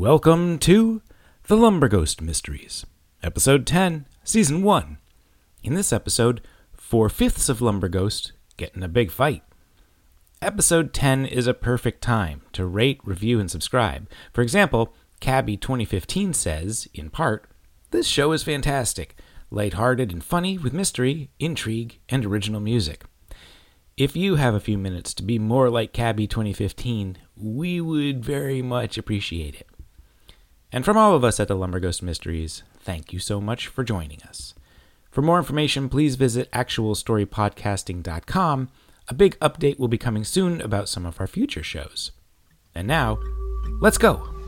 Welcome to The Lumber Ghost Mysteries, Episode 10, Season 1. In this episode, four fifths of Lumber Ghost get in a big fight. Episode 10 is a perfect time to rate, review, and subscribe. For example, Cabby 2015 says, in part, This show is fantastic, lighthearted and funny with mystery, intrigue, and original music. If you have a few minutes to be more like Cabby 2015, we would very much appreciate it. And from all of us at the Lumber Ghost Mysteries, thank you so much for joining us. For more information, please visit actualstorypodcasting.com. A big update will be coming soon about some of our future shows. And now, let's go.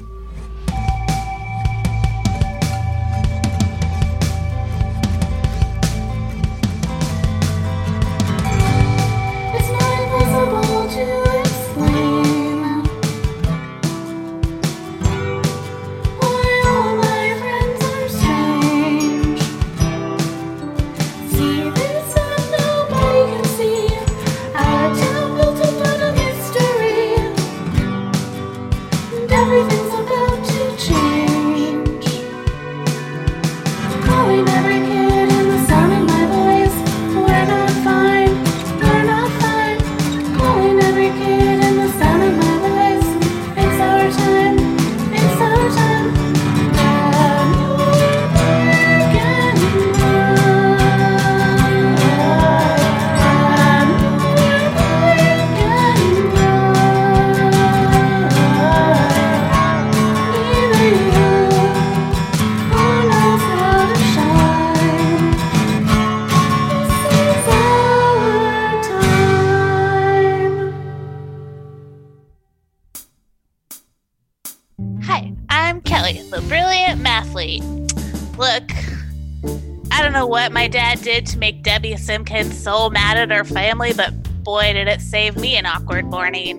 Simpkins so mad at her family, but boy, did it save me an awkward morning.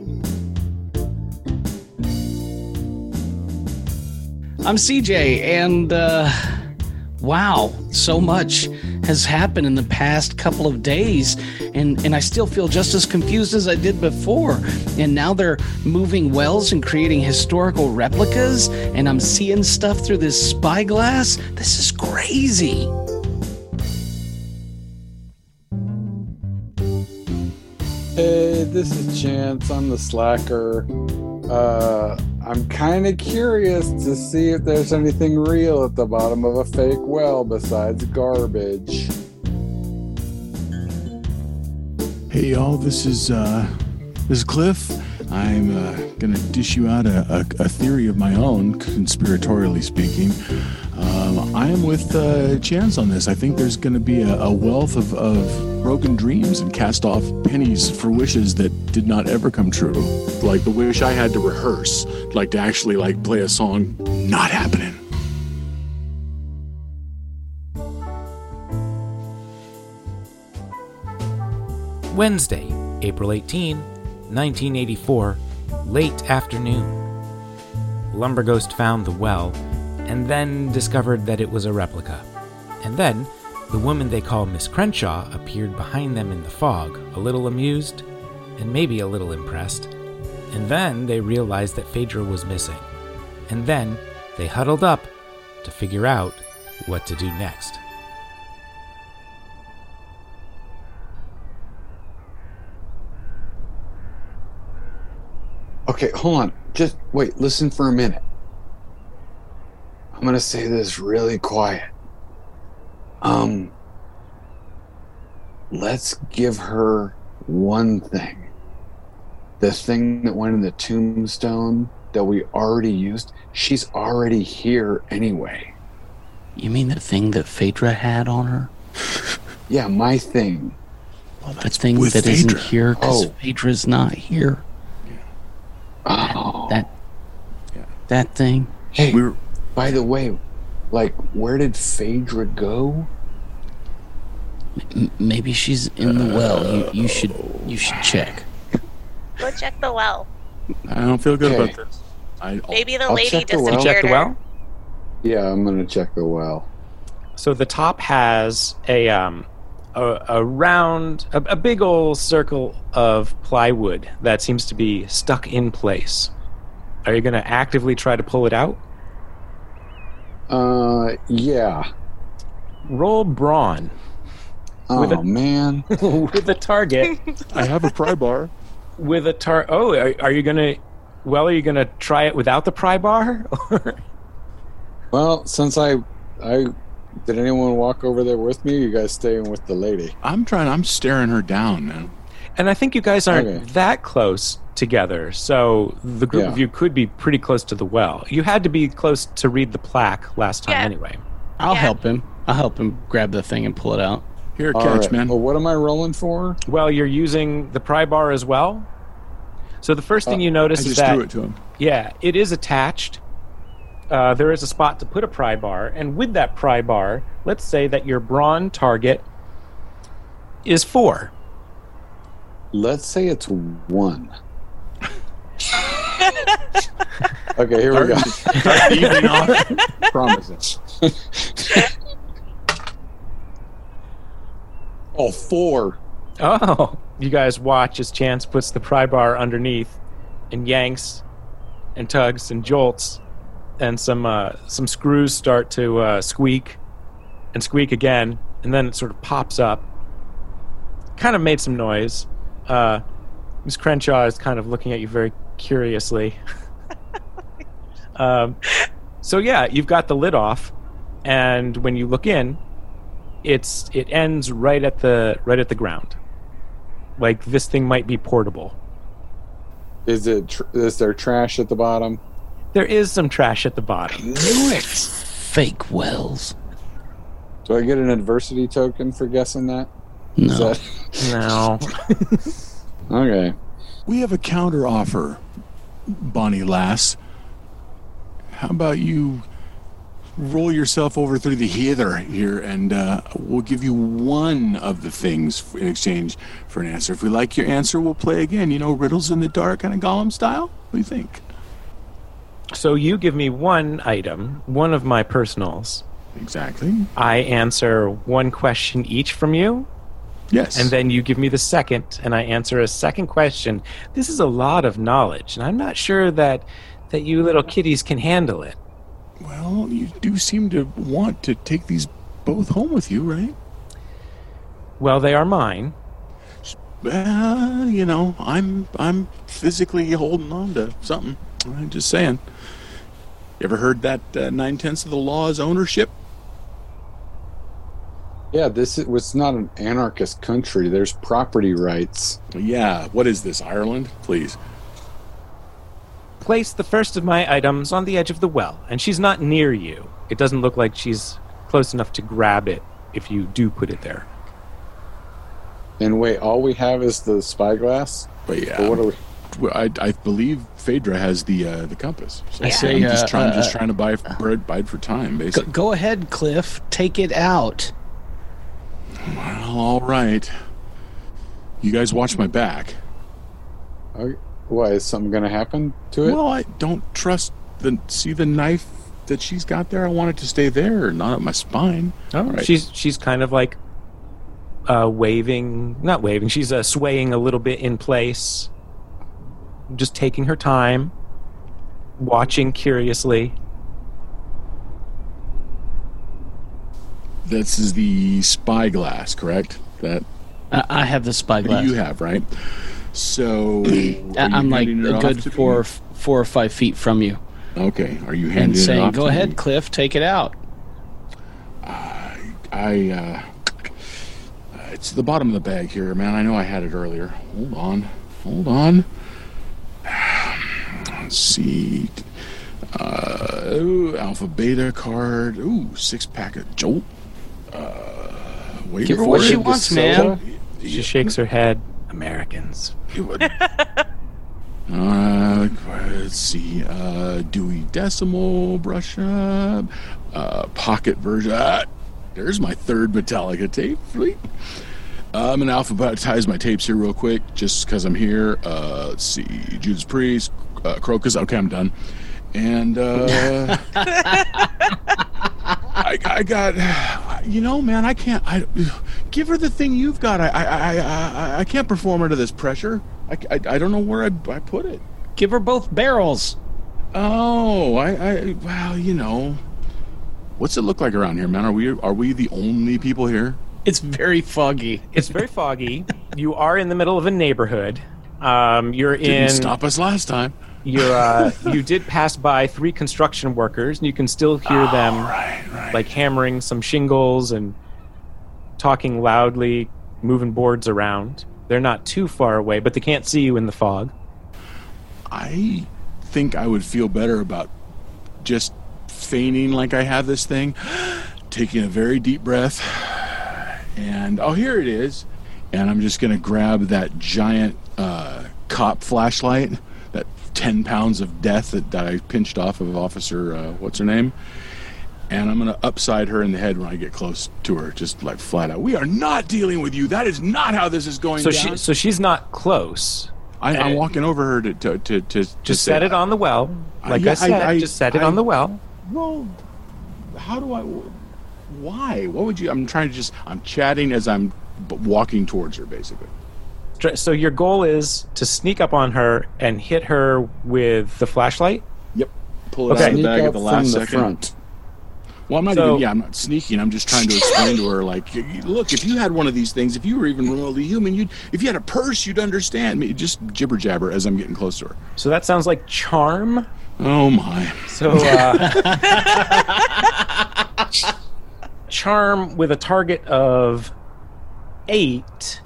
I'm CJ, and uh, wow, so much has happened in the past couple of days, and, and I still feel just as confused as I did before. And now they're moving wells and creating historical replicas, and I'm seeing stuff through this spyglass. This is crazy. Hey, this is Chance. I'm the slacker. Uh, I'm kind of curious to see if there's anything real at the bottom of a fake well besides garbage. Hey y'all, this is uh, this is Cliff. I'm uh, gonna dish you out a, a, a theory of my own, conspiratorially speaking. Um, I am with uh, Chance on this. I think there's gonna be a, a wealth of, of broken dreams and cast off pennies for wishes that did not ever come true. Like the wish I had to rehearse, like to actually like play a song, not happening. Wednesday, April 18, 1984, late afternoon. Lumber Ghost found the well and then discovered that it was a replica. And then the woman they call Miss Crenshaw appeared behind them in the fog, a little amused and maybe a little impressed. And then they realized that Phaedra was missing. And then they huddled up to figure out what to do next. Okay, hold on. Just wait, listen for a minute. I'm gonna say this really quiet. Um, let's give her one thing. The thing that went in the tombstone that we already used, she's already here anyway. You mean the thing that Phaedra had on her? Yeah, my thing. The thing with that isn't here because Oh. Phaedra's not here. Oh, That that thing. hey, We were by the way, like, where did Phaedra go? M- maybe she's in the well. You, you should you should check. Go check the well. I don't feel good Okay. about this. I, Maybe the I'll lady check the well. disappeared. check the well. Yeah, I'm gonna check the well. So the top has a um, a, a round, a, a big old circle of plywood that seems to be stuck in place. Are you going to actively try to pull it out? Uh, yeah. Roll brawn Oh With a- man. with a target. I have a pry bar. with a tar. Oh, are, are you going to? Well, are you going to try it without the pry bar? Well, since I, I, did anyone walk over there with me? Or you guys staying with the lady? I'm trying. I'm staring her down, man. and I think you guys aren't Okay. that close together, so the group Yeah. of you could be pretty close to the well. You had to be close to read the plaque last time, Yeah. anyway. I'll Yeah. help him. I'll help him grab the thing and pull it out. Here, All catch, right. man. Well, what am I rolling for? Well, you're using the pry bar as well. So the first thing Uh, you I notice is that threw it to him. Yeah, it is attached. Uh, there is a spot to put a pry bar, and with that pry bar, let's say that your brawn target is four. Let's say it's one. okay, here we go. Start evening off. Promises. Oh, four. Oh, you guys watch as Chance puts the pry bar underneath, and yanks, and tugs and jolts, and some uh, some screws start to uh, squeak, and squeak again, and then it sort of pops up. Kind of made some noise. Uh, Miss Crenshaw is kind of looking at you very curiously. um, so yeah, you've got the lid off, and when you look in, it's it ends right at the right at the ground. Like this thing might be portable. Is it? Tr- is there trash at the bottom? There is some trash at the bottom. Knew it. Fake wells. Do I get an adversity token for guessing that? Is No. that No. okay? We have a counter offer, Bonnie Lass. How about you roll yourself over through the heather here, and uh, we'll give you one of the things in exchange for an answer. If we like your answer, we'll play again. You know, riddles in the dark, kind of Gollum style. What do you think? So you give me one item, one of my personals. Exactly. I answer one question each from you, Yes. and then you give me the second, and I answer a second question. This is a lot of knowledge, and I'm not sure that that you little kitties can handle it. well, you do seem to want to take these both home with you, right? Well, they are mine. Uh, you know, I'm I'm physically holding on to something. I'm just saying. You ever heard that uh, nine tenths of the law is ownership? Yeah, this is, was not an anarchist country. There's property rights. Yeah. What is this, Ireland? Please. Place the first of my items on the edge of the well, and she's not near you. It doesn't look like she's close enough to grab it if you do put it there. And wait, all we have is the spyglass. But yeah, But what are we? Well, I, I believe Phaedra has the uh, the compass. So I say, I'm just uh, trying uh, just trying to buy bide, bide for time, Go, basically. go ahead, Cliff. Take it out. Well, all right. You guys watch my back. Okay. Why is something going to happen to it? Well, I don't trust the see the knife that she's got there. I want it to stay there, not at my spine. Oh, right. she's she's kind of like uh, waving, not waving. She's uh, swaying a little bit in place, just taking her time, watching curiously. This is the spyglass, correct? That I, I have the spyglass. you have, right? So I- are you I'm like a good to four, me? four or five feet from you, Okay, are you and handing it saying, off "Go to ahead, me? Cliff. Take it out." I uh, it's the bottom of the bag here, man. I know I had it earlier. Hold on, hold on. Let's see. Uh, ooh, alpha beta card. Ooh, six pack of Jolt. Uh, wait Give her for what she wants, soda? man. She shakes her head. Americans. Uh, let's see. Uh, Dewey Decimal brush up. Uh, pocket version. Ah, there's my third Metallica tape. Fleet. I'm gonna alphabetize my tapes here real quick, just because I'm here. Uh, let's see. Judas Priest, uh, Krokus. Okay, I'm done. And uh, I, I got, you know, man, I can't. I give her the thing you've got. I, I, I, I, I can't perform under this pressure. I, I, I don't know where I, I put it. Give her both barrels. Oh, I, I, well, you know, what's it look like around here, man? Are we, are we the only people here? It's very foggy. It's very foggy. you are in the middle of a neighborhood. Um, you're Didn't in. stop us last time. You're. Uh, you did pass by three construction workers, and you can still hear them Right, right. like hammering some shingles and talking loudly, moving boards around. They're not too far away, but they can't see you in the fog. I think I would feel better about just feigning like I have this thing, taking a very deep breath, and oh, here it is. And I'm just going to grab that giant uh, cop flashlight, 10 pounds of death that, I pinched off of Officer, uh, what's her name? And I'm going to upside her in the head when I get close to her, just like flat out. We are not dealing with you. That is not how this is going So down. she, so she's not close. I, I'm walking over her to, to, to, to Just set it on the well, like yeah, I said. I- I- just set it I- on the well. Well, how do I? Why? What would you? I'm trying to just. I'm chatting as I'm walking towards her, basically. Str- So your goal is to sneak up on her and hit her with the flashlight. Yep. Pull it Okay. out of the bag at the from last the second. front. Well, I'm not So- even. Yeah, I'm not sneaking. I'm just trying to explain to her, like, y- y- look, if you had one of these things, if you were even remotely human, you'd. If you had a purse, you'd understand me. Just jibber jabber as I'm getting close to her. So that sounds like charm. Oh my. So uh, charm with a target of eight,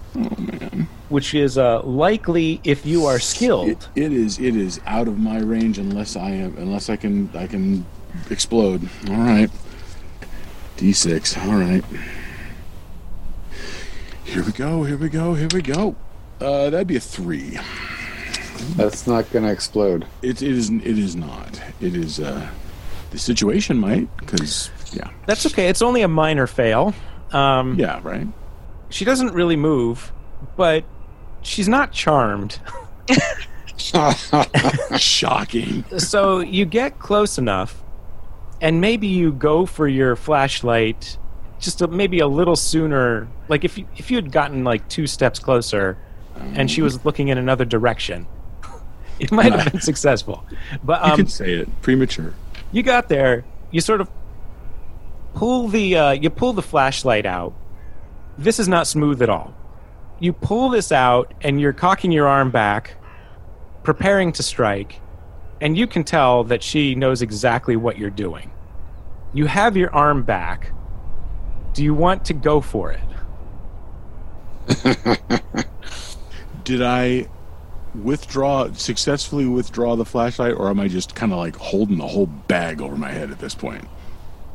which is uh, likely if you are skilled. It, it is. It is out of my range unless I am. Unless I can. I can explode. All right. D6. All right. Here we go. Here we go. Here we go. Uh, that'd be a three. That's not going to explode. It, it is. It is not. It is. Uh, the situation might. Because yeah. That's okay. It's only a minor fail. Um, Yeah. Right. She doesn't really move, but she's not charmed. Shocking. so you get close enough, and maybe you go for your flashlight just a, maybe a little sooner. Like if you, if you had gotten like two steps closer, and she was looking in another direction, it might have been successful. But You um, can say it. Premature. you got there. You sort of pull the uh, you pull the flashlight out. This is not smooth at all. You pull this out, and you're cocking your arm back, preparing to strike, and you can tell that she knows exactly what you're doing. You have your arm back. Do you want to go for it? Did I withdraw successfully withdraw the flashlight, or am I just kind of like holding the whole bag over my head at this point?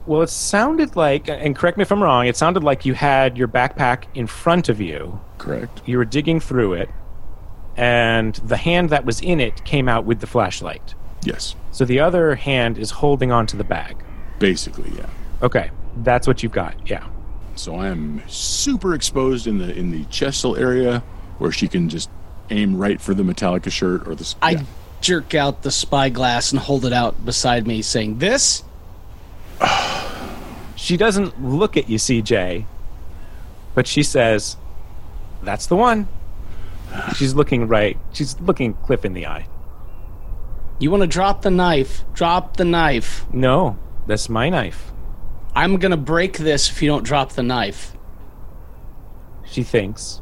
Well, it sounded like, and correct me if I'm wrong, it sounded like you had your backpack in front of you. Correct. you were digging through it, and the hand that was in it came out with the flashlight. Yes. So the other hand is holding onto the bag. Basically, yeah. Okay, that's what you've got. Yeah. So I am super exposed in the in the chestal area where she can just aim right for the Metallica shirt or the. s- I yeah. jerk out the spyglass and hold it out beside me, saying, "This." She doesn't look at you, CJ, but she says, "That's the one." She's looking right. She's looking Cliff in the eye. You want to drop the knife? Drop the knife. No, that's my knife. I'm gonna break this if you don't drop the knife. She thinks.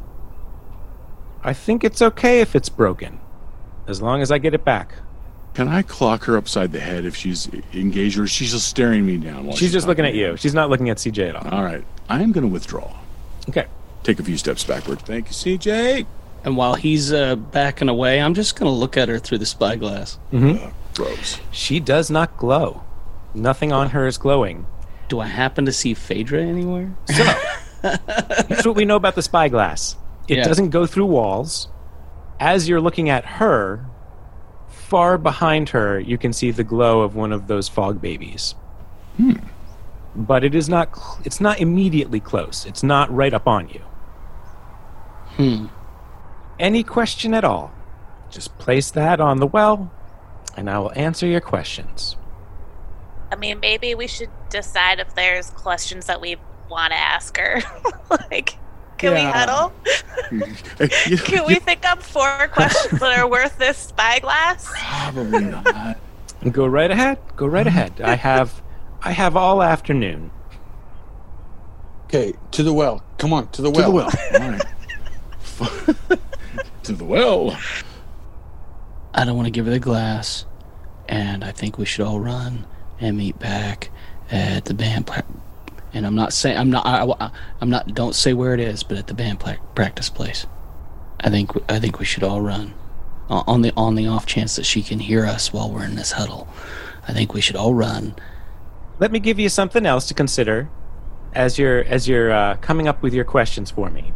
I think it's okay if it's broken, as long as I get it back. Can I clock her upside the head if she's engaged or she's just staring me down? While She's just looking at you. She's not looking at CJ at all. All right. I am going to withdraw. Okay. Take a few steps backward. Thank you, CJ. And while he's uh, backing away, I'm just gonna look at her through the spyglass. Mm-hmm. Gross. She does not glow. Nothing on her is glowing. Do I happen to see Phaedra anywhere? Here's what we know about the spyglass it Yeah. doesn't go through walls. As you're looking at her, far behind her, you can see the glow of one of those fog babies. Hmm. But it is not. Cl- it's not immediately close. It's not right up on you. Hmm. Any question at all? Just place that on the well, and I will answer your questions. I mean, maybe we should decide if there's questions that we want to ask her. like, can we Yeah. huddle? Can we think up four questions that are worth this spyglass? Probably not. Go right ahead. Go right mm-hmm. ahead. I have, I have all afternoon. Okay, to the well. Come on, to the well. To well. the well. All right. to the well. I don't want to give her the glass, and I think we should all run and meet back at the band. And I'm not saying I'm not I, I'm not. Don't say where it is, but at the band practice place. I think I think we should all run on the on the off chance that she can hear us while we're in this huddle. I think we should all run. Let me give you something else to consider as you're as you're uh, coming up with your questions for me.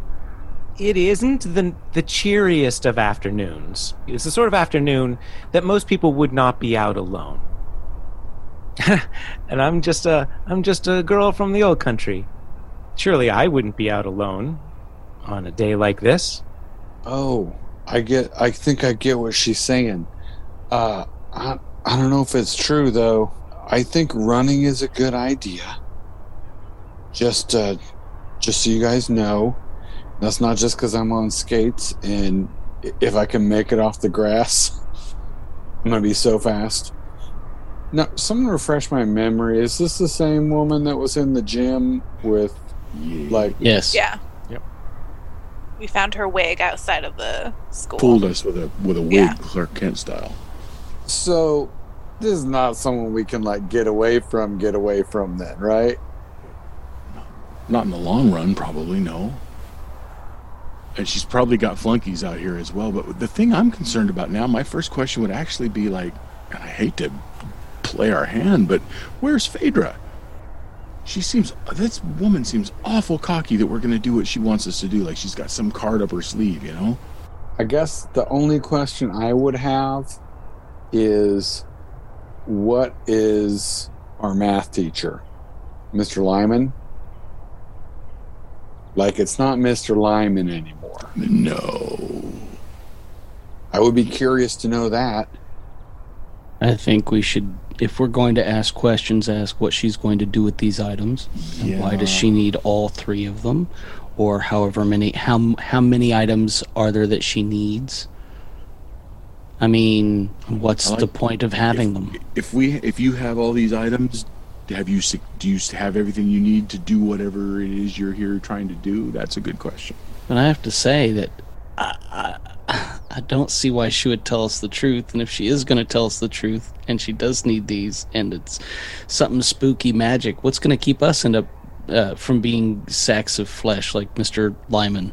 It isn't the the cheeriest of afternoons. It's the sort of afternoon that most people would not be out alone. and I'm just a I'm just a girl from the old country. Surely I wouldn't be out alone on a day like this. Oh, I get. I think I get what she's saying. Uh, I I don't know if it's true though. I think running is a good idea. Just uh, just so you guys know, that's not just because I'm on skates and if I can make it off the grass, I'm gonna be so fast. Now, someone refresh my memory. Is this the same woman that was in the gym with like? Yes. Yeah. Yep. We found her wig outside of the school. Fooled us with a with a wig, Yeah. Clark Kent style. So this is not someone we can like get away from, get away from then, right? Not in the long run, probably no. And she's probably got flunkies out here as well. But the thing I'm concerned about now, my first question would actually be like, and I hate to play our hand, but where's Phaedra? She seems this woman seems awful cocky that we're gonna do what she wants us to do. Like she's got some card up her sleeve, you know? I guess the only question I would have is what is our math teacher? Mr. Lyman? Like it's not Mr. Lyman anymore. No. I would be curious to know that. I think we should, if we're going to ask questions, ask what she's going to do with these items. And why does she need all three of them, or however many? How how many items are there that she needs? I mean, what's I like- the point of having them? If we if you have all these items, have you do you have everything you need to do whatever it is you're here trying to do? That's a good question. And I have to say that I, I, don't see why she would tell us the truth. And if she is going to tell us the truth, and she does need these, and it's something spooky magic, what's going to keep us end up uh, from being sacks of flesh like Mister Lyman?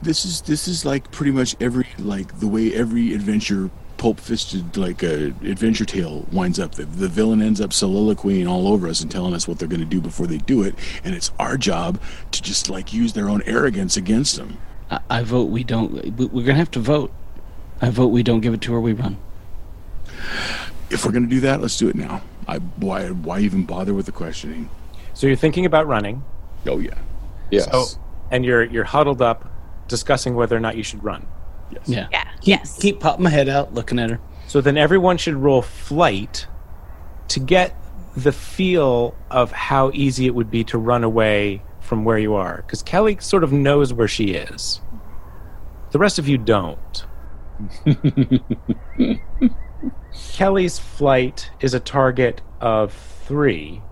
This is this is like pretty much every like the way every adventure pulp fisted like a adventure tale winds up. The, the villain ends up soliloquying all over us and telling us what they're going to do before they do it, and it's our job to just like use their own arrogance against them. I, I vote we don't. we- We're going to have to vote. I vote we don't give it to her. We run. If we're going to do that, let's do it now. I why why even bother with the questioning? So you're thinking about running, Oh yeah, Yes. so, and you're you're huddled up, discussing whether or not you should run. yes. Yeah. Yeah. Keep, yes. Keep popping my head out, looking at her. So then everyone should roll flight to get the feel of how easy it would be to run away from where you are. Because Kelly sort of knows where she is. The rest of you don't. Kelly's flight is a target of three,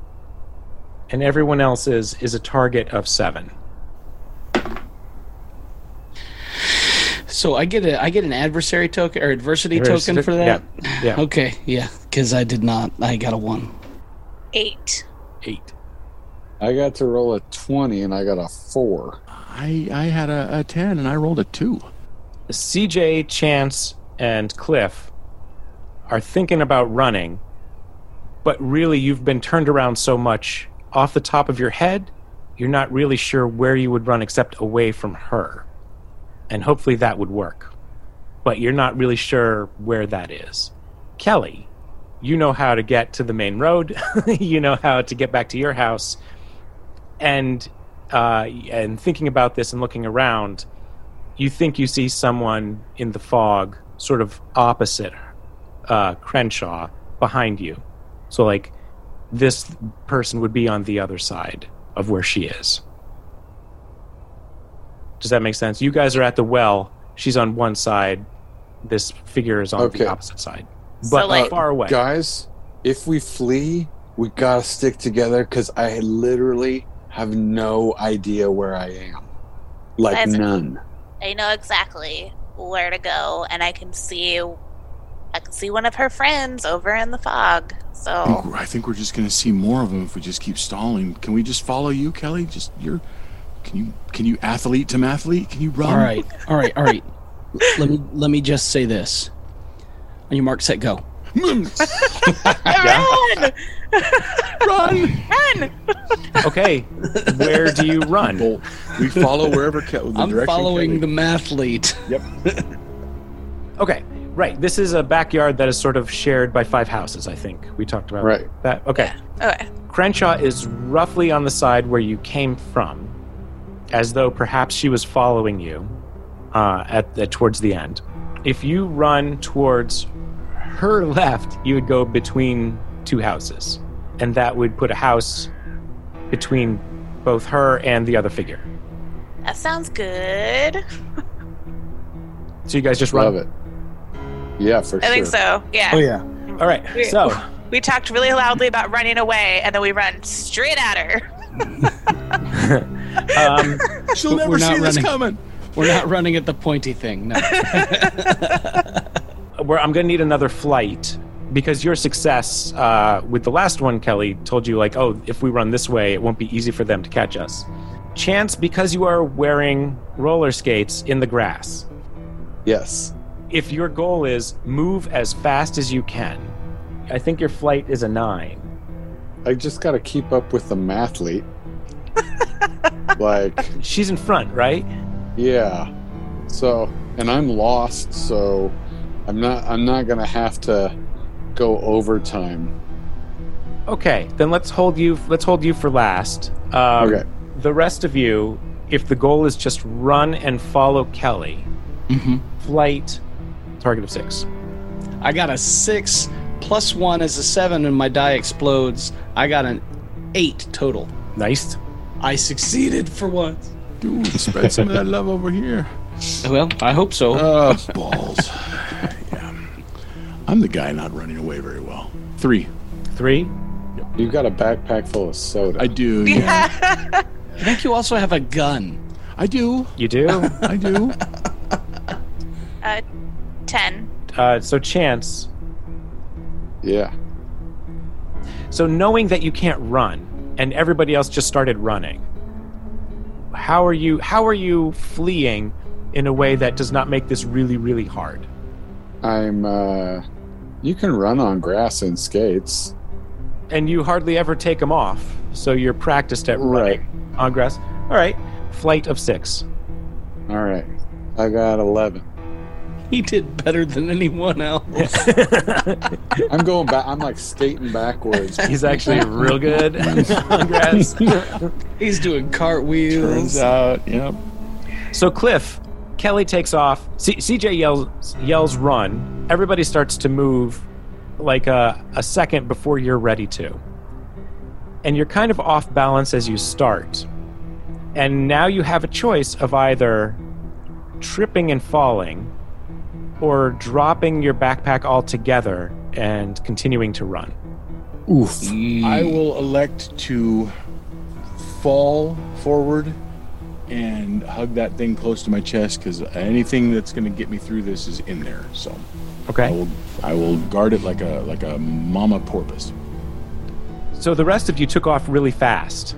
and everyone else's is a target of seven. So I get a I get an adversary token or adversity Adversity- token for that. yeah, yeah. Okay. Yeah. Because I did not. I got a one. Eight. Eight. I got to roll a 20 and I got a 4. I I had a, a ten and I rolled a two. CJ, Chance, and Cliff are thinking about running, but really you've been turned around so much off the top of your head, you're not really sure where you would run except away from her. And hopefully that would work. But you're not really sure where that is. Kelly, you know how to get to the main road, you know how to get back to your house. And uh, and thinking about this and looking around, you think you see someone in the fog, sort of opposite uh, Crenshaw, behind you. So, like, this person would be on the other side of where she is. Does that make sense? You guys are at the well. She's on one side. This figure is on Okay. the opposite side. but like- far away. Guys, if we flee, we gotta stick together because I literally have no idea where I am. Like That's- none. I know exactly where to go, and I can see, I can see one of her friends over in the fog. I So think, I think we're just going to see more of them if we just keep stalling. Can we just follow you, Kelly? Just you're. Can you can you athlete to mathlete? Can you run? All right, all right, all right. let me let me just say this. On your mark, set, go. run, Run! run! Okay, where do you run? Well, we follow wherever Kelly. I'm following the mathlete. Yep. okay, right. This is a backyard that is sort of shared by five houses. I think we talked about Right. that. Okay, Okay. Crenshaw is roughly on the side where you came from, as though perhaps she was following you uh, at, at towards the end. If you run towards her left, you would go between two houses, and that would put a house between both her and the other figure. That sounds good. So you guys just run. Love it. Yeah, for I sure. I think so. Yeah. Oh yeah. All right. We- So We talked really loudly about running away, and then we run straight at her. um, She'll never not see this running. coming. We're not running at the pointy thing. No. where I'm going to need another flight because your success uh, with the last one, Kelly, told you like, oh, if we run this way, it won't be easy for them to catch us. Chance, because you are wearing roller skates in the grass. Yes. If your goal is move as fast as you can, I think your flight is a nine. I just gotta keep up with the mathlete. like, She's in front, right? yeah. So, and I'm lost, so I'm not. I'm not gonna have to go overtime. Okay, then let's hold you. Let's hold you for last. Um, Okay. The rest of you, if the goal is just run and follow Kelly, hmm flight target of six. I got a six plus one is a seven, and my die explodes. I got an eight total. Nice. I succeeded for once. Dude, spread some of that love over here. Well, I hope so. Oh, balls. Yeah. I'm the guy not running away very well. Three. Three. You've got a backpack full of soda. I do. Yeah. I think you also have a gun. I do. You do. I do. Uh, ten. uh, so chance. yeah. So knowing that you can't run, and everybody else just started running. How are you? How are you fleeing in a way that does not make this really, really hard? I'm. uh You can run on grass and skates. And you hardly ever take them off, so you're practiced at running on grass. All right. Flight of six. All right. I got eleven. He did better than anyone else. I'm going back. I'm like skating backwards. He's actually real good on grass. He's doing cartwheels. Turns out, yep. So Cliff, Kelly takes off. C- CJ yells yells run. Everybody starts to move like a, a second before you're ready to. And you're kind of off balance as you start. And now you have a choice of either tripping and falling or dropping your backpack altogether and continuing to run. Oof. I will elect to fall forward and hug that thing close to my chest because anything that's going to get me through this is in there. So I Okay? will, I will guard it like a like a mama porpoise. So the rest of you took off really fast.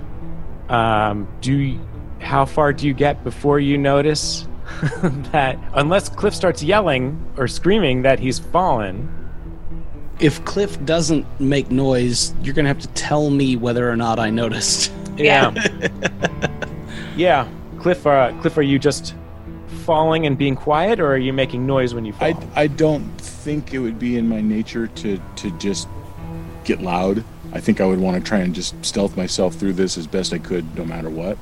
Um, do you, how far do you get before you notice that unless Cliff starts yelling or screaming that he's fallen? If Cliff doesn't make noise, you're gonna have to tell me whether or not I noticed. Yeah. yeah. Cliff, uh, Cliff, are you just falling and being quiet, or are you making noise when you fall? I, I don't think it would be in my nature to to just get loud. I think I would want to try and just stealth myself through this as best I could, no matter what.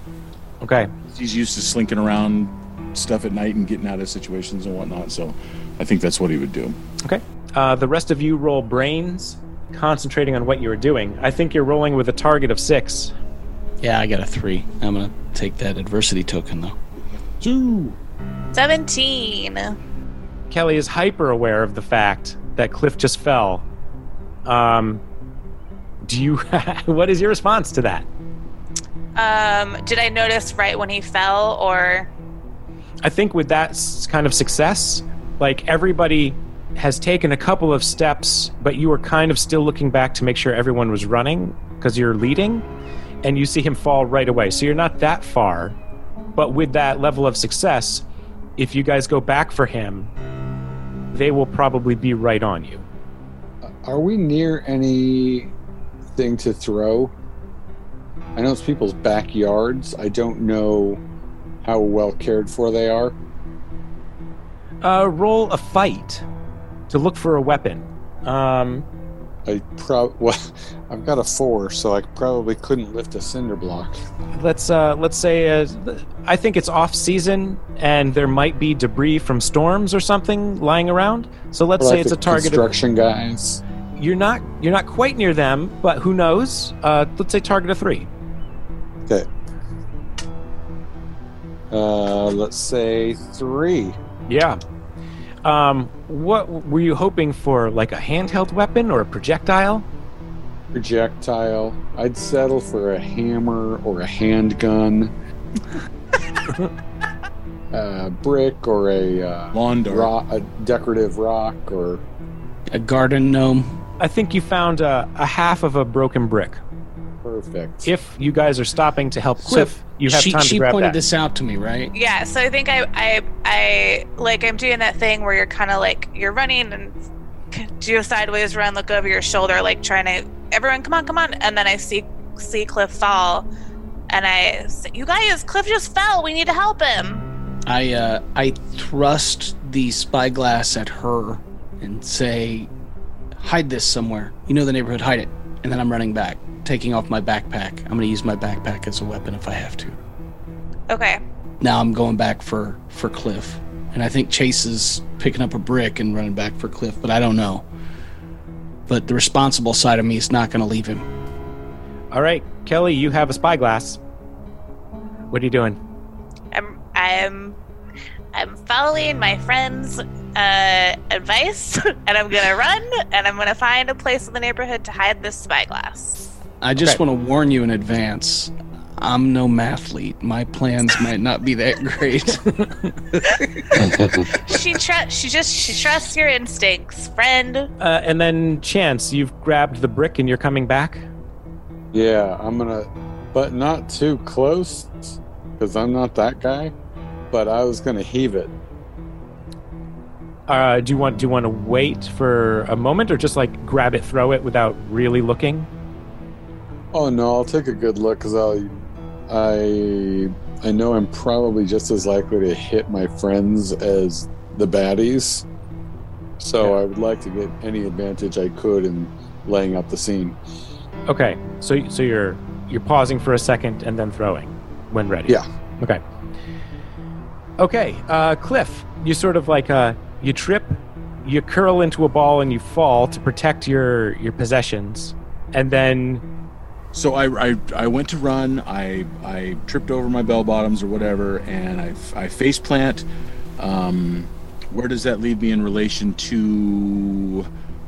okay. He's used to slinking around stuff at night and getting out of situations and whatnot, so I think that's what he would do. Okay. Uh, the rest of you roll brains, concentrating on what you are doing. I think you're rolling with a target of six. Yeah, I got a three. I'm gonna take that adversity token though. Two. Seventeen. Kelly is hyper aware of the fact that Cliff just fell. Um, do you? what is your response to that? Um, did I notice right when he fell, or I think with that kind of success, like everybody has taken a couple of steps, but you were kind of still looking back to make sure everyone was running because you're leading, and you see him fall right away. So you're not that far, but with that level of success, if you guys go back for him, they will probably be right on you. Are we near anything to throw? I know it's people's backyards. I don't know how well cared for they are. Uh, roll a fight to look for a weapon. Um, I prob well, I've got a four, so I probably couldn't lift a cinder block. let's uh, let's say uh, I think it's off season and there might be debris from storms or something lying around. So let's Or say like it's a target. Of, Construction guys. you're not you're not quite near them, but who knows? Uh, let's say target of three. Okay. Uh, let's say three. Yeah. Um, what were you hoping for? Like a handheld weapon or a projectile? projectile. I'd settle for a hammer or a handgun. a brick or a uh, Lawn dart. rock, a decorative rock or A garden gnome. I think you found uh, a half of a broken brick. Perfect. If you guys are stopping to help Cliff, you have she time she to grab pointed that. this out to me, right? yeah? So I think I, I, I like I'm doing that thing where you're kind of like you're running and do a sideways run, look over your shoulder, like trying to everyone, come on, come on, and then I see see Cliff fall, and I say, you guys, Cliff just fell. We need to help him. I uh, I thrust the spyglass at her and say, "Hide this somewhere. You know the neighborhood. Hide it." And then I'm running back, taking off my backpack. I'm going to use my backpack as a weapon if I have to. Okay. Now I'm going back for for Cliff, and I think Chase is picking up a brick and running back for Cliff, but I don't know. But the responsible side of me is not going to leave him. All right, Kelly, you have a spyglass. What are you doing? I'm I'm I'm following my friend's uh, advice, and I'm gonna run, and I'm gonna find a place in the neighborhood to hide this spyglass. I just Okay. want to warn you in advance. I'm no mathlete. My plans might not be that great. She trust she just she trusts your instincts, friend. Uh, and then Chance, you've grabbed the brick and you're coming back. yeah, I'm gonna, but not too close, because I'm not that guy. But I was gonna heave it. Uh, do you want do you want to wait for a moment or just like grab it, throw it without really looking? Oh no, I'll take a good look because I, I, I know I'm probably just as likely to hit my friends as the baddies. So Yeah. I would like to get any advantage I could in laying out the scene. Okay, so so you're you're pausing for a second and then throwing when ready. Yeah. Okay. Okay, uh, Cliff, you sort of like uh, you trip, you curl into a ball and you fall to protect your your possessions, and then So I, I, I went to run. I, I tripped over my bell bottoms or whatever, and I, I face plant. Um, where does that leave me in relation to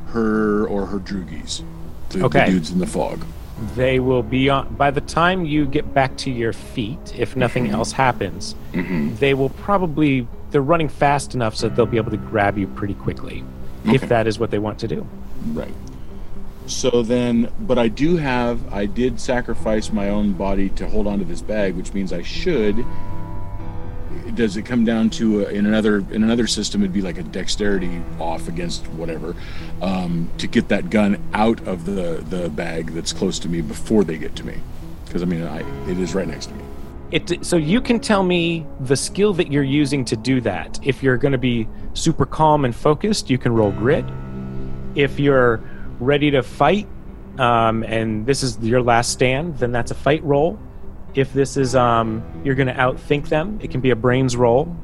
her or her droogies? The, the dudes in the fog. they will be on. By the time you get back to your feet, if nothing else happens, they will probably they're running fast enough so that they'll be able to grab you pretty quickly, if that is what they want to do. Right. So then, but I do have, I did sacrifice my own body to hold on to this bag, which means I should. Does it come down to a, in another in another system? It'd be like a dexterity off against whatever um, to get that gun out of the the bag that's close to me before they get to me, because I mean, I it is right next to me. It, so you can tell me the skill that you're using to do that. If you're going to be super calm and focused, you can roll grit. If you're ready to fight, um, and this is your last stand, then that's a fight roll. If this is um, you're going to outthink them, it can be a brains roll.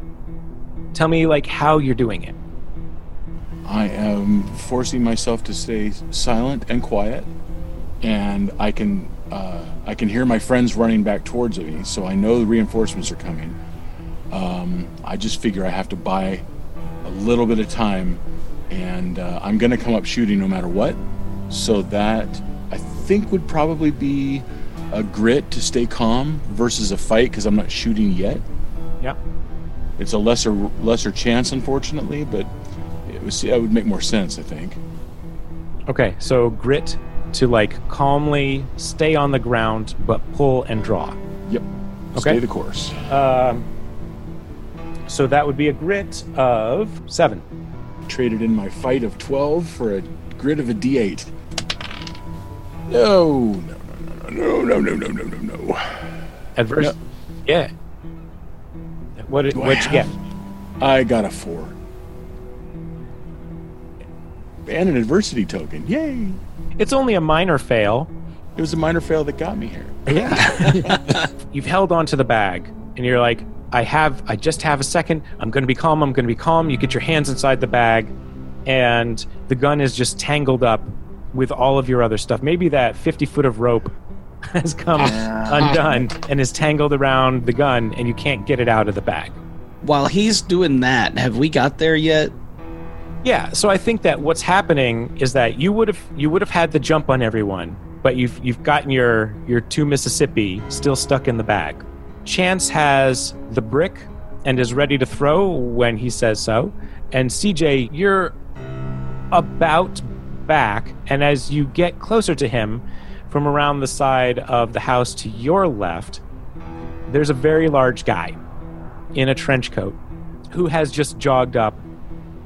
Tell me like how you're doing it. I am forcing myself to stay silent and quiet, and I can uh, I can hear my friends running back towards me, so I know the reinforcements are coming. Um, I just figure I have to buy a little bit of time and uh, I'm gonna come up shooting no matter what. So that I think would probably be a grit to stay calm versus a fight because I'm not shooting yet. Yeah. It's a lesser lesser chance, unfortunately, but it was that would make more sense, I think. Okay, so grit to like calmly stay on the ground but pull and draw. Yep. Okay. Stay the course. Um, so that would be a grit of seven. Traded in my fight of 12 for a grit of a D8. No, no, no, no, no, no, no, no, no, no. Adverse. Yep. Yeah. What did Do I what'd you get? I got a four. And an adversity token. Yay! It's only a minor fail. It was a minor fail that got me here. Yeah. You've held onto the bag and you're like, I have I just have a second. I'm gonna be calm, I'm gonna be calm. You get your hands inside the bag and the gun is just tangled up with all of your other stuff. Maybe that fifty foot of rope has come undone and is tangled around the gun and you can't get it out of the bag. While he's doing that, have we got there yet? Yeah, so I think that what's happening is that you would have you would have had the jump on everyone, but you've you've gotten your your two Mississippi still stuck in the bag. Chance has the brick and is ready to throw when he says so, and CJ, you're about back, and as you get closer to him from around the side of the house to your left, there's a very large guy in a trench coat who has just jogged up.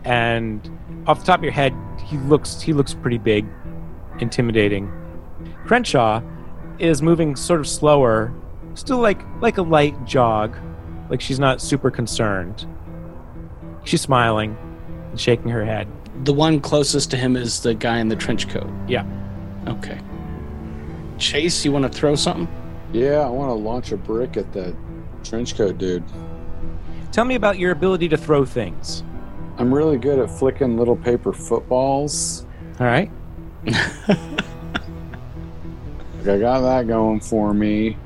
And off the top of your head, he looks he looks pretty big, intimidating. Crenshaw is moving sort of slower, still like like a light jog, like she's not super concerned. She's smiling and shaking her head. The one closest to him is the guy in the trench coat. Yeah. Okay. Chase, you want to throw something? Yeah, I want to launch a brick at that trench coat dude. Tell me about your ability to throw things. I'm really good at flicking little paper footballs. All right. Like, I got that going for me.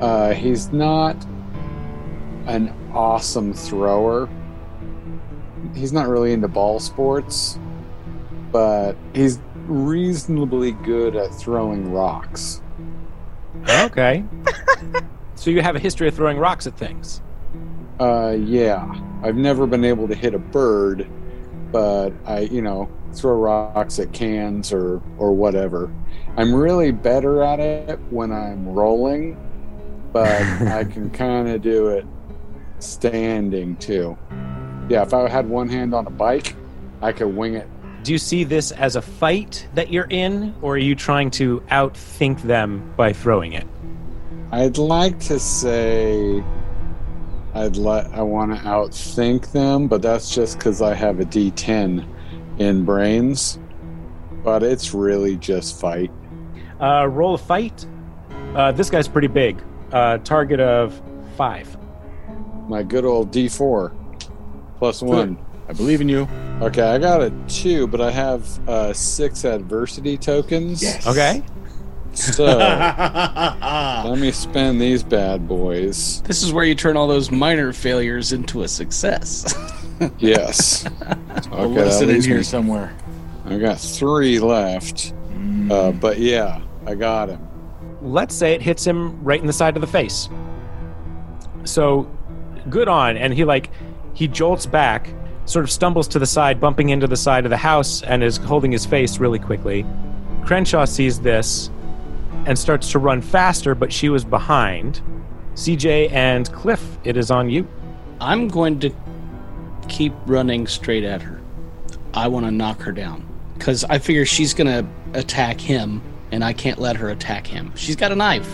Uh, he's not an awesome thrower. He's not really into ball sports, but he's reasonably good at throwing rocks. Okay. so you have a history of throwing rocks at things. Uh, yeah, I've never been able to hit a bird, but I, you know, throw rocks at cans or or whatever. I'm really better at it when I'm rolling, but I can kind of do it standing too. Yeah, if I had one hand on a bike, I could wing it. Do you see this as a fight that you're in, or are you trying to outthink them by throwing it? I'd like to say I'd let I want to outthink them, but that's just because I have a D10 in brains. But it's really just fight. Uh, roll a fight. Uh, this guy's pretty big. Uh, target of five. My good old D4 plus one. I believe in you. Okay, I got a two, but I have uh, six adversity tokens. Yes. Okay. So let me spend these bad boys. This is where you turn all those minor failures into a success. Yes. I'll Okay, list that it in here me- somewhere. I got three left. Uh, but yeah, I got him. Let's say it hits him right in the side of the face. So, good on. And he like he jolts back, sort of stumbles to the side, bumping into the side of the house, and is holding his face really quickly. Crenshaw sees this and starts to run faster, but she was behind. CJ and Cliff, it is on you. I'm going to keep running straight at her. I want to knock her down because I figure she's going to attack him, and I can't let her attack him. She's got a knife.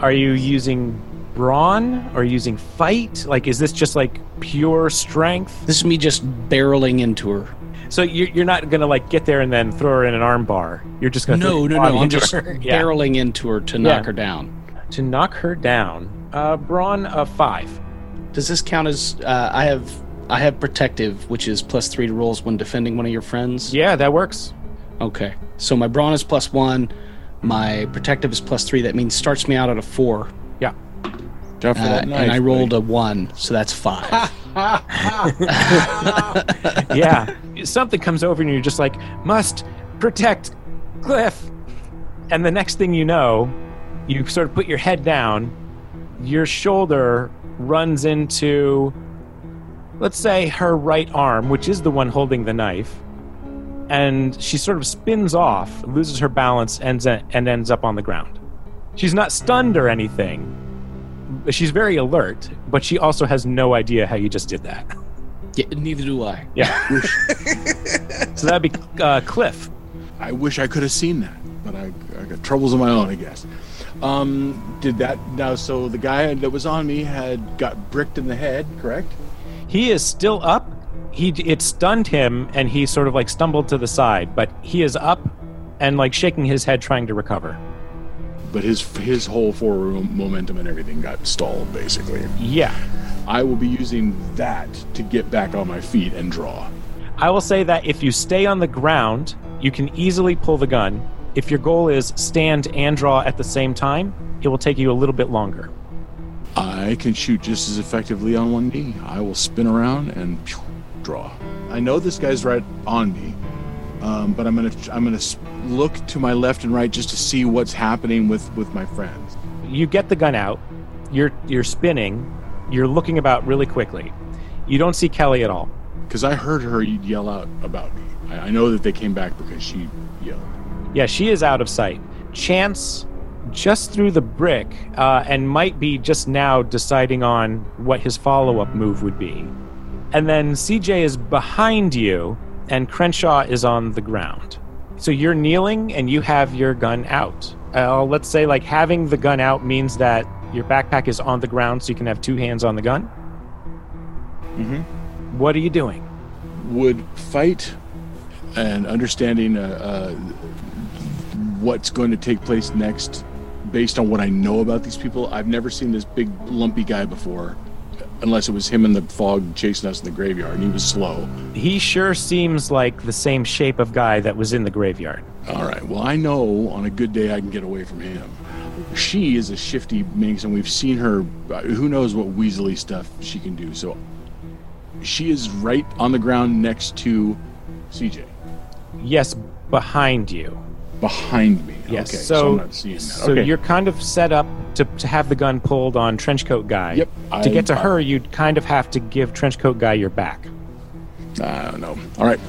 Are you using brawn or using fight? Like, is this just like pure strength? This is me just barreling into her. So you're, you're not gonna like get there and then throw her in an arm bar. You're just gonna No, no, no. I'm just her. Yeah. barreling into her to knock Yeah. her down. to knock her down. Uh, brawn of five. Does this count as uh, I have? I have protective, which is plus three to rolls when defending one of your friends. Yeah, that works. Okay. So my brawn is plus one. My protective is plus three. That means starts me out at a four. Yeah. Job for Uh, that knife, and I rolled buddy. a one, so that's five. yeah, something comes over and you're just like, must protect Cliff. And the next thing you know, you sort of put your head down, your shoulder runs into, let's say, her right arm, which is the one holding the knife. And she sort of spins off, loses her balance, ends and ends up on the ground. She's not stunned or anything. She's very alert, but she also has no idea how you just did that. Yeah, neither do I. Yeah. so that'd be uh, Cliff. I wish I could have seen that, but I, I got troubles of my own, I guess. Um, did that now? So the guy that was on me had got bricked in the head, correct? He is still up. He it stunned him, and he sort of like stumbled to the side, but he is up and like shaking his head, trying to recover. But his his whole forward momentum and everything got stalled, basically. Yeah. I will be using that to get back on my feet and draw. I will say that if you stay on the ground, you can easily pull the gun. If your goal is stand and draw at the same time, it will take you a little bit longer. I can shoot just as effectively on one knee. I will spin around and phew, draw. I know this guy's right on me, um, but I'm gonna I'm gonna look to my left and right just to see what's happening with with my friends. You get the gun out. You're you're spinning. You're looking about really quickly. You don't see Kelly at all. Because I heard her yell out about me. I, I know that they came back because she yelled. Yeah, she is out of sight. Chance just threw the brick uh, and might be just now deciding on what his follow up move would be. And then CJ is behind you, and Crenshaw is on the ground. So you're kneeling and you have your gun out. Uh, let's say, like, having the gun out means that your backpack is on the ground so you can have two hands on the gun. Mhm. What are you doing? Would fight and understanding uh, uh, what's going to take place next based on what I know about these people. I've never seen this big lumpy guy before, unless it was him in the fog chasing us in the graveyard, and he was slow. He sure seems like the same shape of guy that was in the graveyard. All right. Well, I know on a good day I can get away from him. She is a shifty minx, and we've seen her. uh, Who knows what Weasley stuff she can do? So she is right on the ground next to CJ, Yes, behind you. Behind me. Yes. Okay. so, I'm not seeing that. so okay. you're kind of set up to, to have the gun pulled on Trenchcoat Guy. Yep, To I- get to I- her, you'd kind of have to give Trenchcoat Guy your back. I don't know. All right.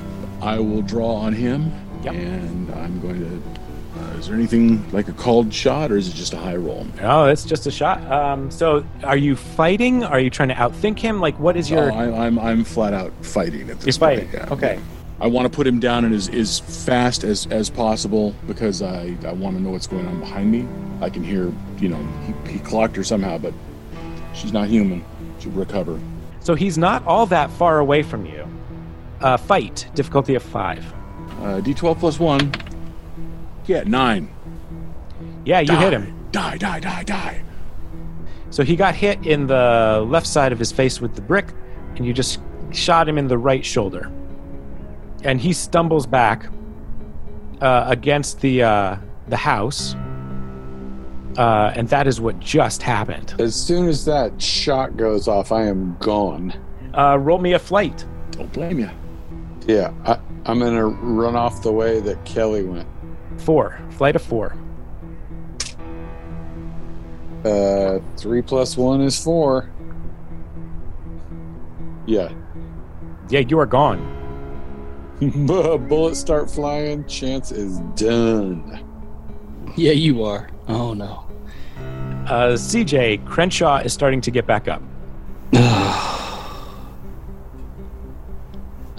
I will draw on him, Yep. and I'm going to. Uh, is there anything like a called shot, or is it just a high roll? Oh, it's just a shot. Um, so are you fighting? Are you trying to outthink him? Like, what is your? Oh, I, I'm I'm flat out fighting at this you're fighting. point. yeah. Okay. I want to put him down and as, as fast as, as possible because I, I want to know what's going on behind me. I can hear, you know, he, he clocked her somehow, but she's not human. She'll recover. So he's not all that far away from you. Uh, fight difficulty of five. Uh, D12 plus one. Yeah, nine. Yeah, you Die, hit him. Die, die, die, die. So he got hit in the left side of his face with the brick, and you just shot him in the right shoulder. And he stumbles back uh, against the uh, the house, uh, and that is what just happened. As soon as that shot goes off, I am gone. Uh, roll me a flight. Don't blame you. Yeah, I, I'm gonna run off the way that Kelly went. Four. Flight of four. Uh, three plus one is four. Yeah. Yeah, you are gone. Bullets start flying. Chance is done. Yeah, you are. Oh no. Uh, CJ Crenshaw is starting to get back up.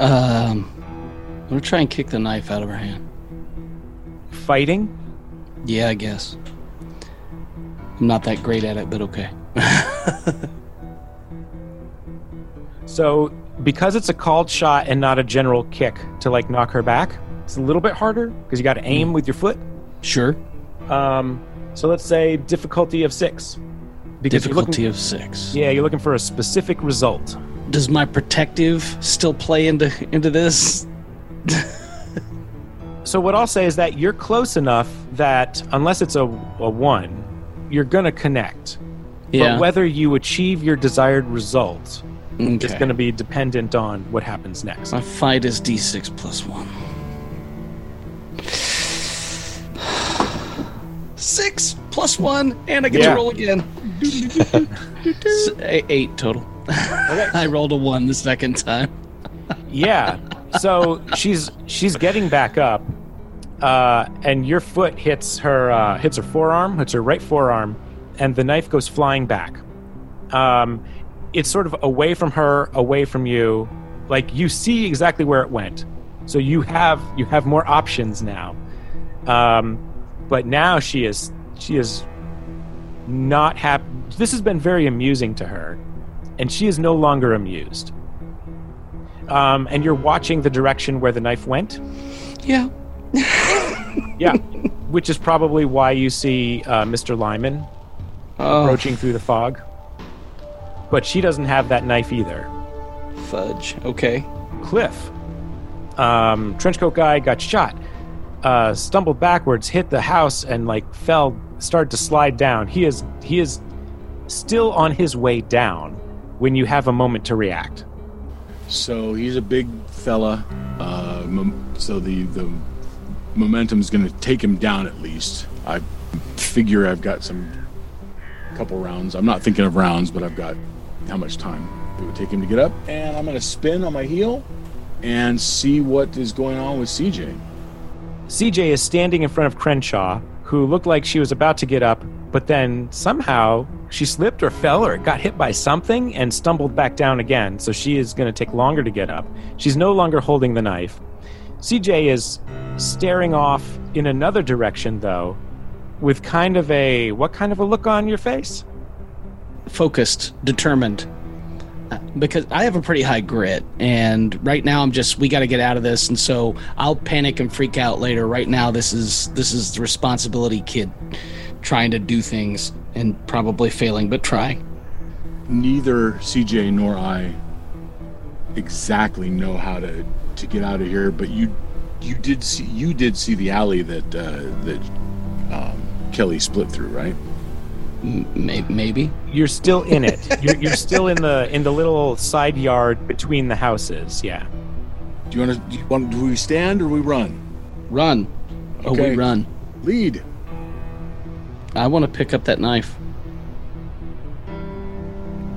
Um, I'm gonna try and kick the knife out of her hand. Fighting. Yeah, I guess. I'm not that great at it, but okay. So, because it's a called shot and not a general kick to like knock her back, it's a little bit harder because you got to aim with your foot. Sure. Um, so let's say difficulty of six. Because Difficulty looking, of six. yeah, you're looking for a specific result. Does my protective still play into into this? So what I'll say is that you're close enough that unless it's a, a one, you're gonna connect. Yeah. But whether you achieve your desired result It's Okay. going to be dependent on what happens next. My fight is d6 plus one. Six plus one, and I get Yeah. to roll again. Eight total. I rolled a one the second time. yeah. So she's she's getting back up, uh, and your foot hits her uh, hits her forearm, hits her right forearm, and the knife goes flying back. Um, it's sort of away from her, away from you. Like you see exactly where it went, so you have you have more options now. Um, but now she is she is not happy. This has been very amusing to her, and she is no longer amused. Um, and you're watching the direction where the knife went. Yeah. Yeah, which is probably why you see uh, Mr. Lyman Oh, approaching through the fog. But she doesn't have that knife either. fudge. Okay. Cliff, um, trenchcoat guy, got shot, uh, stumbled backwards, hit the house, and like fell, started to slide down. He is he is still on his way down when you have a moment to react. So he's a big fella. Uh, mom- so the the momentum's going to take him down at least. I figure I've got some couple rounds. I'm not thinking of rounds, but I've got how much time it would take him to get up. And I'm going to spin on my heel and see what is going on with CJ. CJ is standing in front of Crenshaw, who looked like she was about to get up, but then somehow she slipped or fell or got hit by something and stumbled back down again. So she is going to take longer to get up. She's no longer holding the knife. CJ is staring off in another direction, though, with kind of a what kind of a look on your face? Focused, determined. Uh, Because I have a pretty high grit, and right now I'm just we got to get out of this, and so I'll panic and freak out later. Right now, this is this is the responsibility kid trying to do things and probably failing, but trying. Neither CJ nor I exactly know how to to get out of here, but you you did see you did see the alley that uh, that um, Kelly split through, right? M- may- maybe. You're still in it. You're, you're still in the in the little side yard between the houses. Yeah. Do you want to? Do, you want, do we stand or we run? Run. Oh, Okay. we run. Lead. I want to pick up that knife.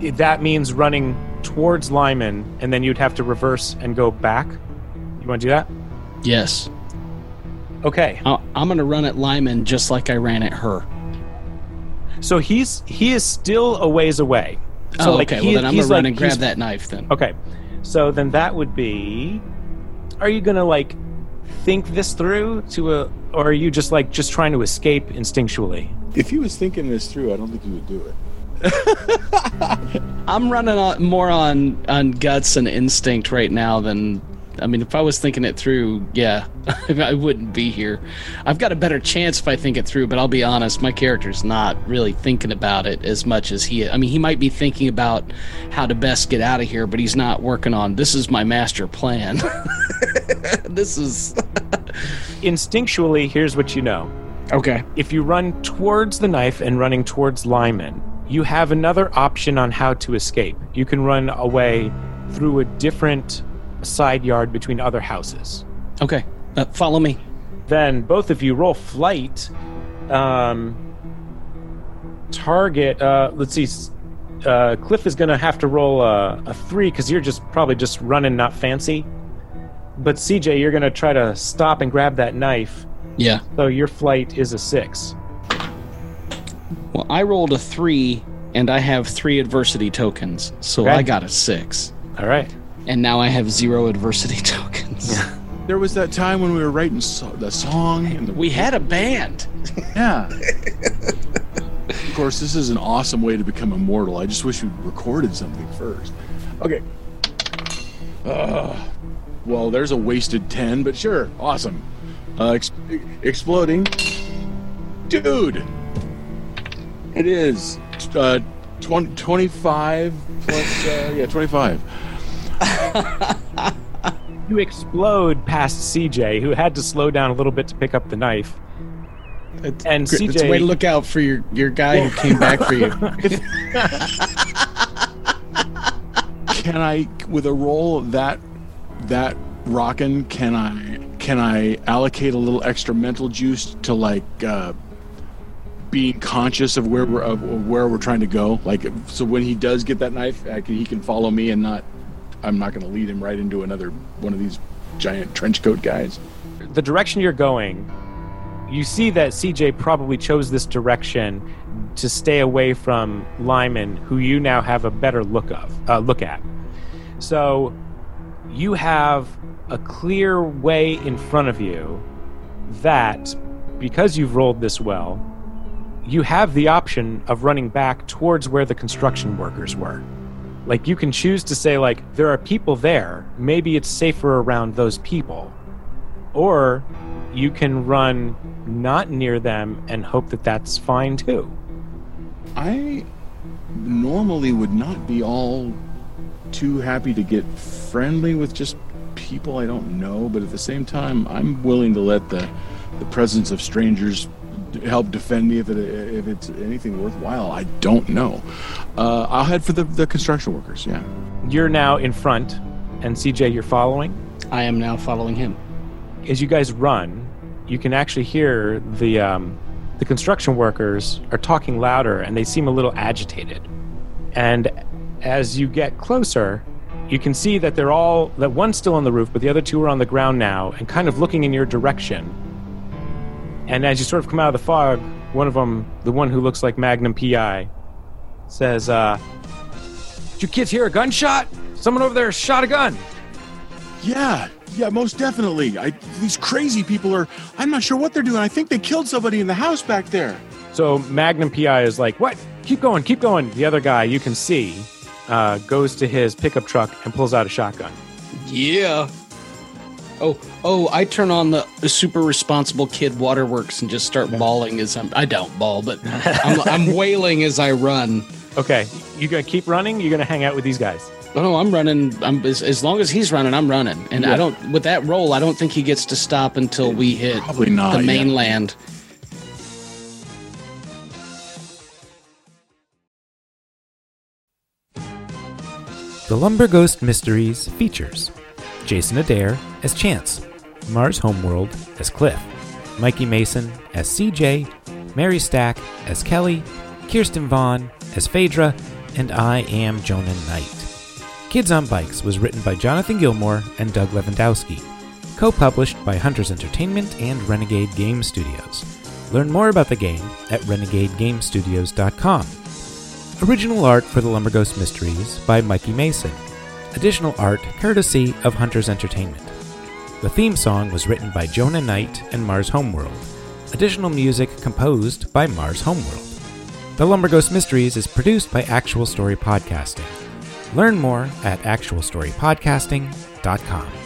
that means running towards Lyman, and then you'd have to reverse and go back. You want to do that? Yes. Okay. I- I'm going to run at Lyman just like I ran at her. So he's he is still a ways away. So oh, like okay. he- well, then I'm going to run like- and grab that knife then. Okay. So then that would be. Are you gonna like think this through to a, or are you just like just trying to escape instinctually? If he was thinking this through, I don't think he would do it. I'm running on, more on on guts and instinct right now than I mean if I was thinking it through, yeah, I wouldn't be here. I've got a better chance if I think it through, but I'll be honest, my character's not really thinking about it as much as he I mean, he might be thinking about how to best get out of here, but he's not working on this is my master plan. this is Instinctually, here's what you know. Okay. If you run towards the knife and running towards Lyman, you have another option on how to escape. You can run away through a different side yard between other houses. Okay. Uh, follow me. Then both of you roll flight. Um, target. Uh, let's see. Uh, Cliff is going to have to roll a, a three because you're just probably just running, not fancy. But CJ, you're going to try to stop and grab that knife. Yeah. So your flight is a six. Well, I rolled a 3 and I have 3 adversity tokens. So Okay. I got a 6. All right. And now I have 0 adversity tokens. Yeah. There was that time when we were writing so- the song and the We had a band. yeah. of course, this is an awesome way to become immortal. I just wish we'd recorded something first. Okay. Uh, well, there's a wasted ten, but sure, awesome. Uh, ex- exploding, dude. It is uh, 20, 25 plus uh, yeah 25. You explode past CJ, who had to slow down a little bit to pick up the knife. And It's a CJ, way to look out for your, your guy who came back for you. can I with a roll that that rockin' can I can I allocate a little extra mental juice to like uh, being conscious of where we're of where we're trying to go? Like so when he does get that knife, I can, he can follow me and not I'm not going to lead him right into another one of these giant trench coat guys. the direction you're going, you see that CJ probably chose this direction to stay away from Lyman, who you now have a better look of uh, look at. So you have a clear way in front of you that, because you've rolled this well, you have the option of running back towards where the construction workers were. Like you can choose to say like there are people there, maybe it's safer around those people or you can run not near them and hope that that's fine too. I normally would not be all too happy to get friendly with just people I don't know, but at the same time, I'm willing to let the the presence of strangers help defend me if it if it's anything worthwhile. I don't know. Uh, I'll head for the the construction workers. Yeah. You're now in front, and CJ, you're following. I am now following him. As you guys run, you can actually hear the um, the construction workers are talking louder, and they seem a little agitated. And as you get closer, you can see that they're all that one's still on the roof, but the other two are on the ground now, and kind of looking in your direction. And as you sort of come out of the fog, one of them, the one who looks like Magnum PI, says, uh, Did you kids hear a gunshot? Someone over there shot a gun. Yeah, yeah, most definitely. I, these crazy people are. I'm not sure what they're doing. I think they killed somebody in the house back there. So Magnum PI is like, What? Keep going, keep going. The other guy, you can see, uh, goes to his pickup truck and pulls out a shotgun. Yeah. Oh, oh! I turn on the, the super responsible kid waterworks and just start bawling as I'm. I don't bawl, but I'm, I'm wailing as I run. Okay, you're gonna keep running? You're gonna hang out with these guys. Oh, no, I'm running. I'm as, as long as he's running, I'm running. And I don't with that roll. I don't think he gets to stop until we hit Probably not, the yeah. mainland. The Lumber Ghost Mysteries features Jason Adair as Chance, Mars Homeworld as Cliff, Mikey Mason as CJ, Mary Stack as Kelly, Kirsten Vaughn as Phaedra, and I am Jonah Knight. Kids on Bikes was written by Jonathan Gilmour and Doug Levandowski, co published by Hunters Entertainment and Renegade Game Studios. Learn more about the game at renegadegamestudios.com. Original art for the Lumber Ghost Mysteries by Mikey Mason. Additional art courtesy of Hunters Entertainment. The theme song was written by Jonah Knight and Mars Homeworld. Additional music composed by Mars Homeworld. The Lumber Ghost Mysteries is produced by Actual Story Podcasting. Learn more at actualstorypodcasting.com.